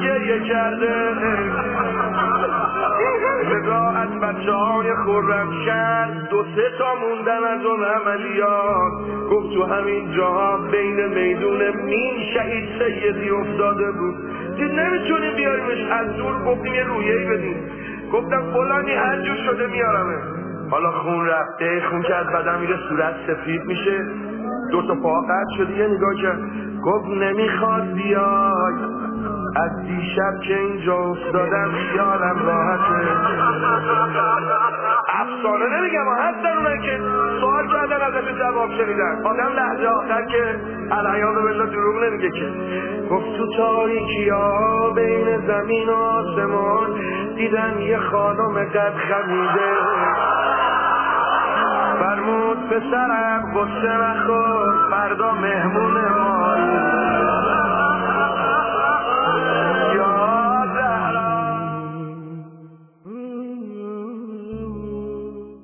گریه کرده نگاه از بچه های خورم کرد دو سه تا موندن از اون عملیات. گفت تو همین جاها بین میدون مین شهید سیدی افتاده بود. دید نمی‌تونیم بیاریمش از دور گفتیم یه رویهی بدیم. گفتم فلانی هر جور شده میارمه. حالا خون رفته خون که از بدن میره صورت سفید میشه. دو تا پا قطع شده یه نگاه کرد. گفت نمی‌خواد بیای از دیشب که اینجا افتادم خیالم راحته. افسانه نمیگم هستن اونن که سوال کردن ازش جواب شنیدن. آدم لحظه آخر که الهیان بالله دروغ نمیگه که. گفت تو تاریکی ها بین زمین و آسمان دیدن یه خانم قد خمیده. فرمود پسرم غصه نخور فردا مهمون ما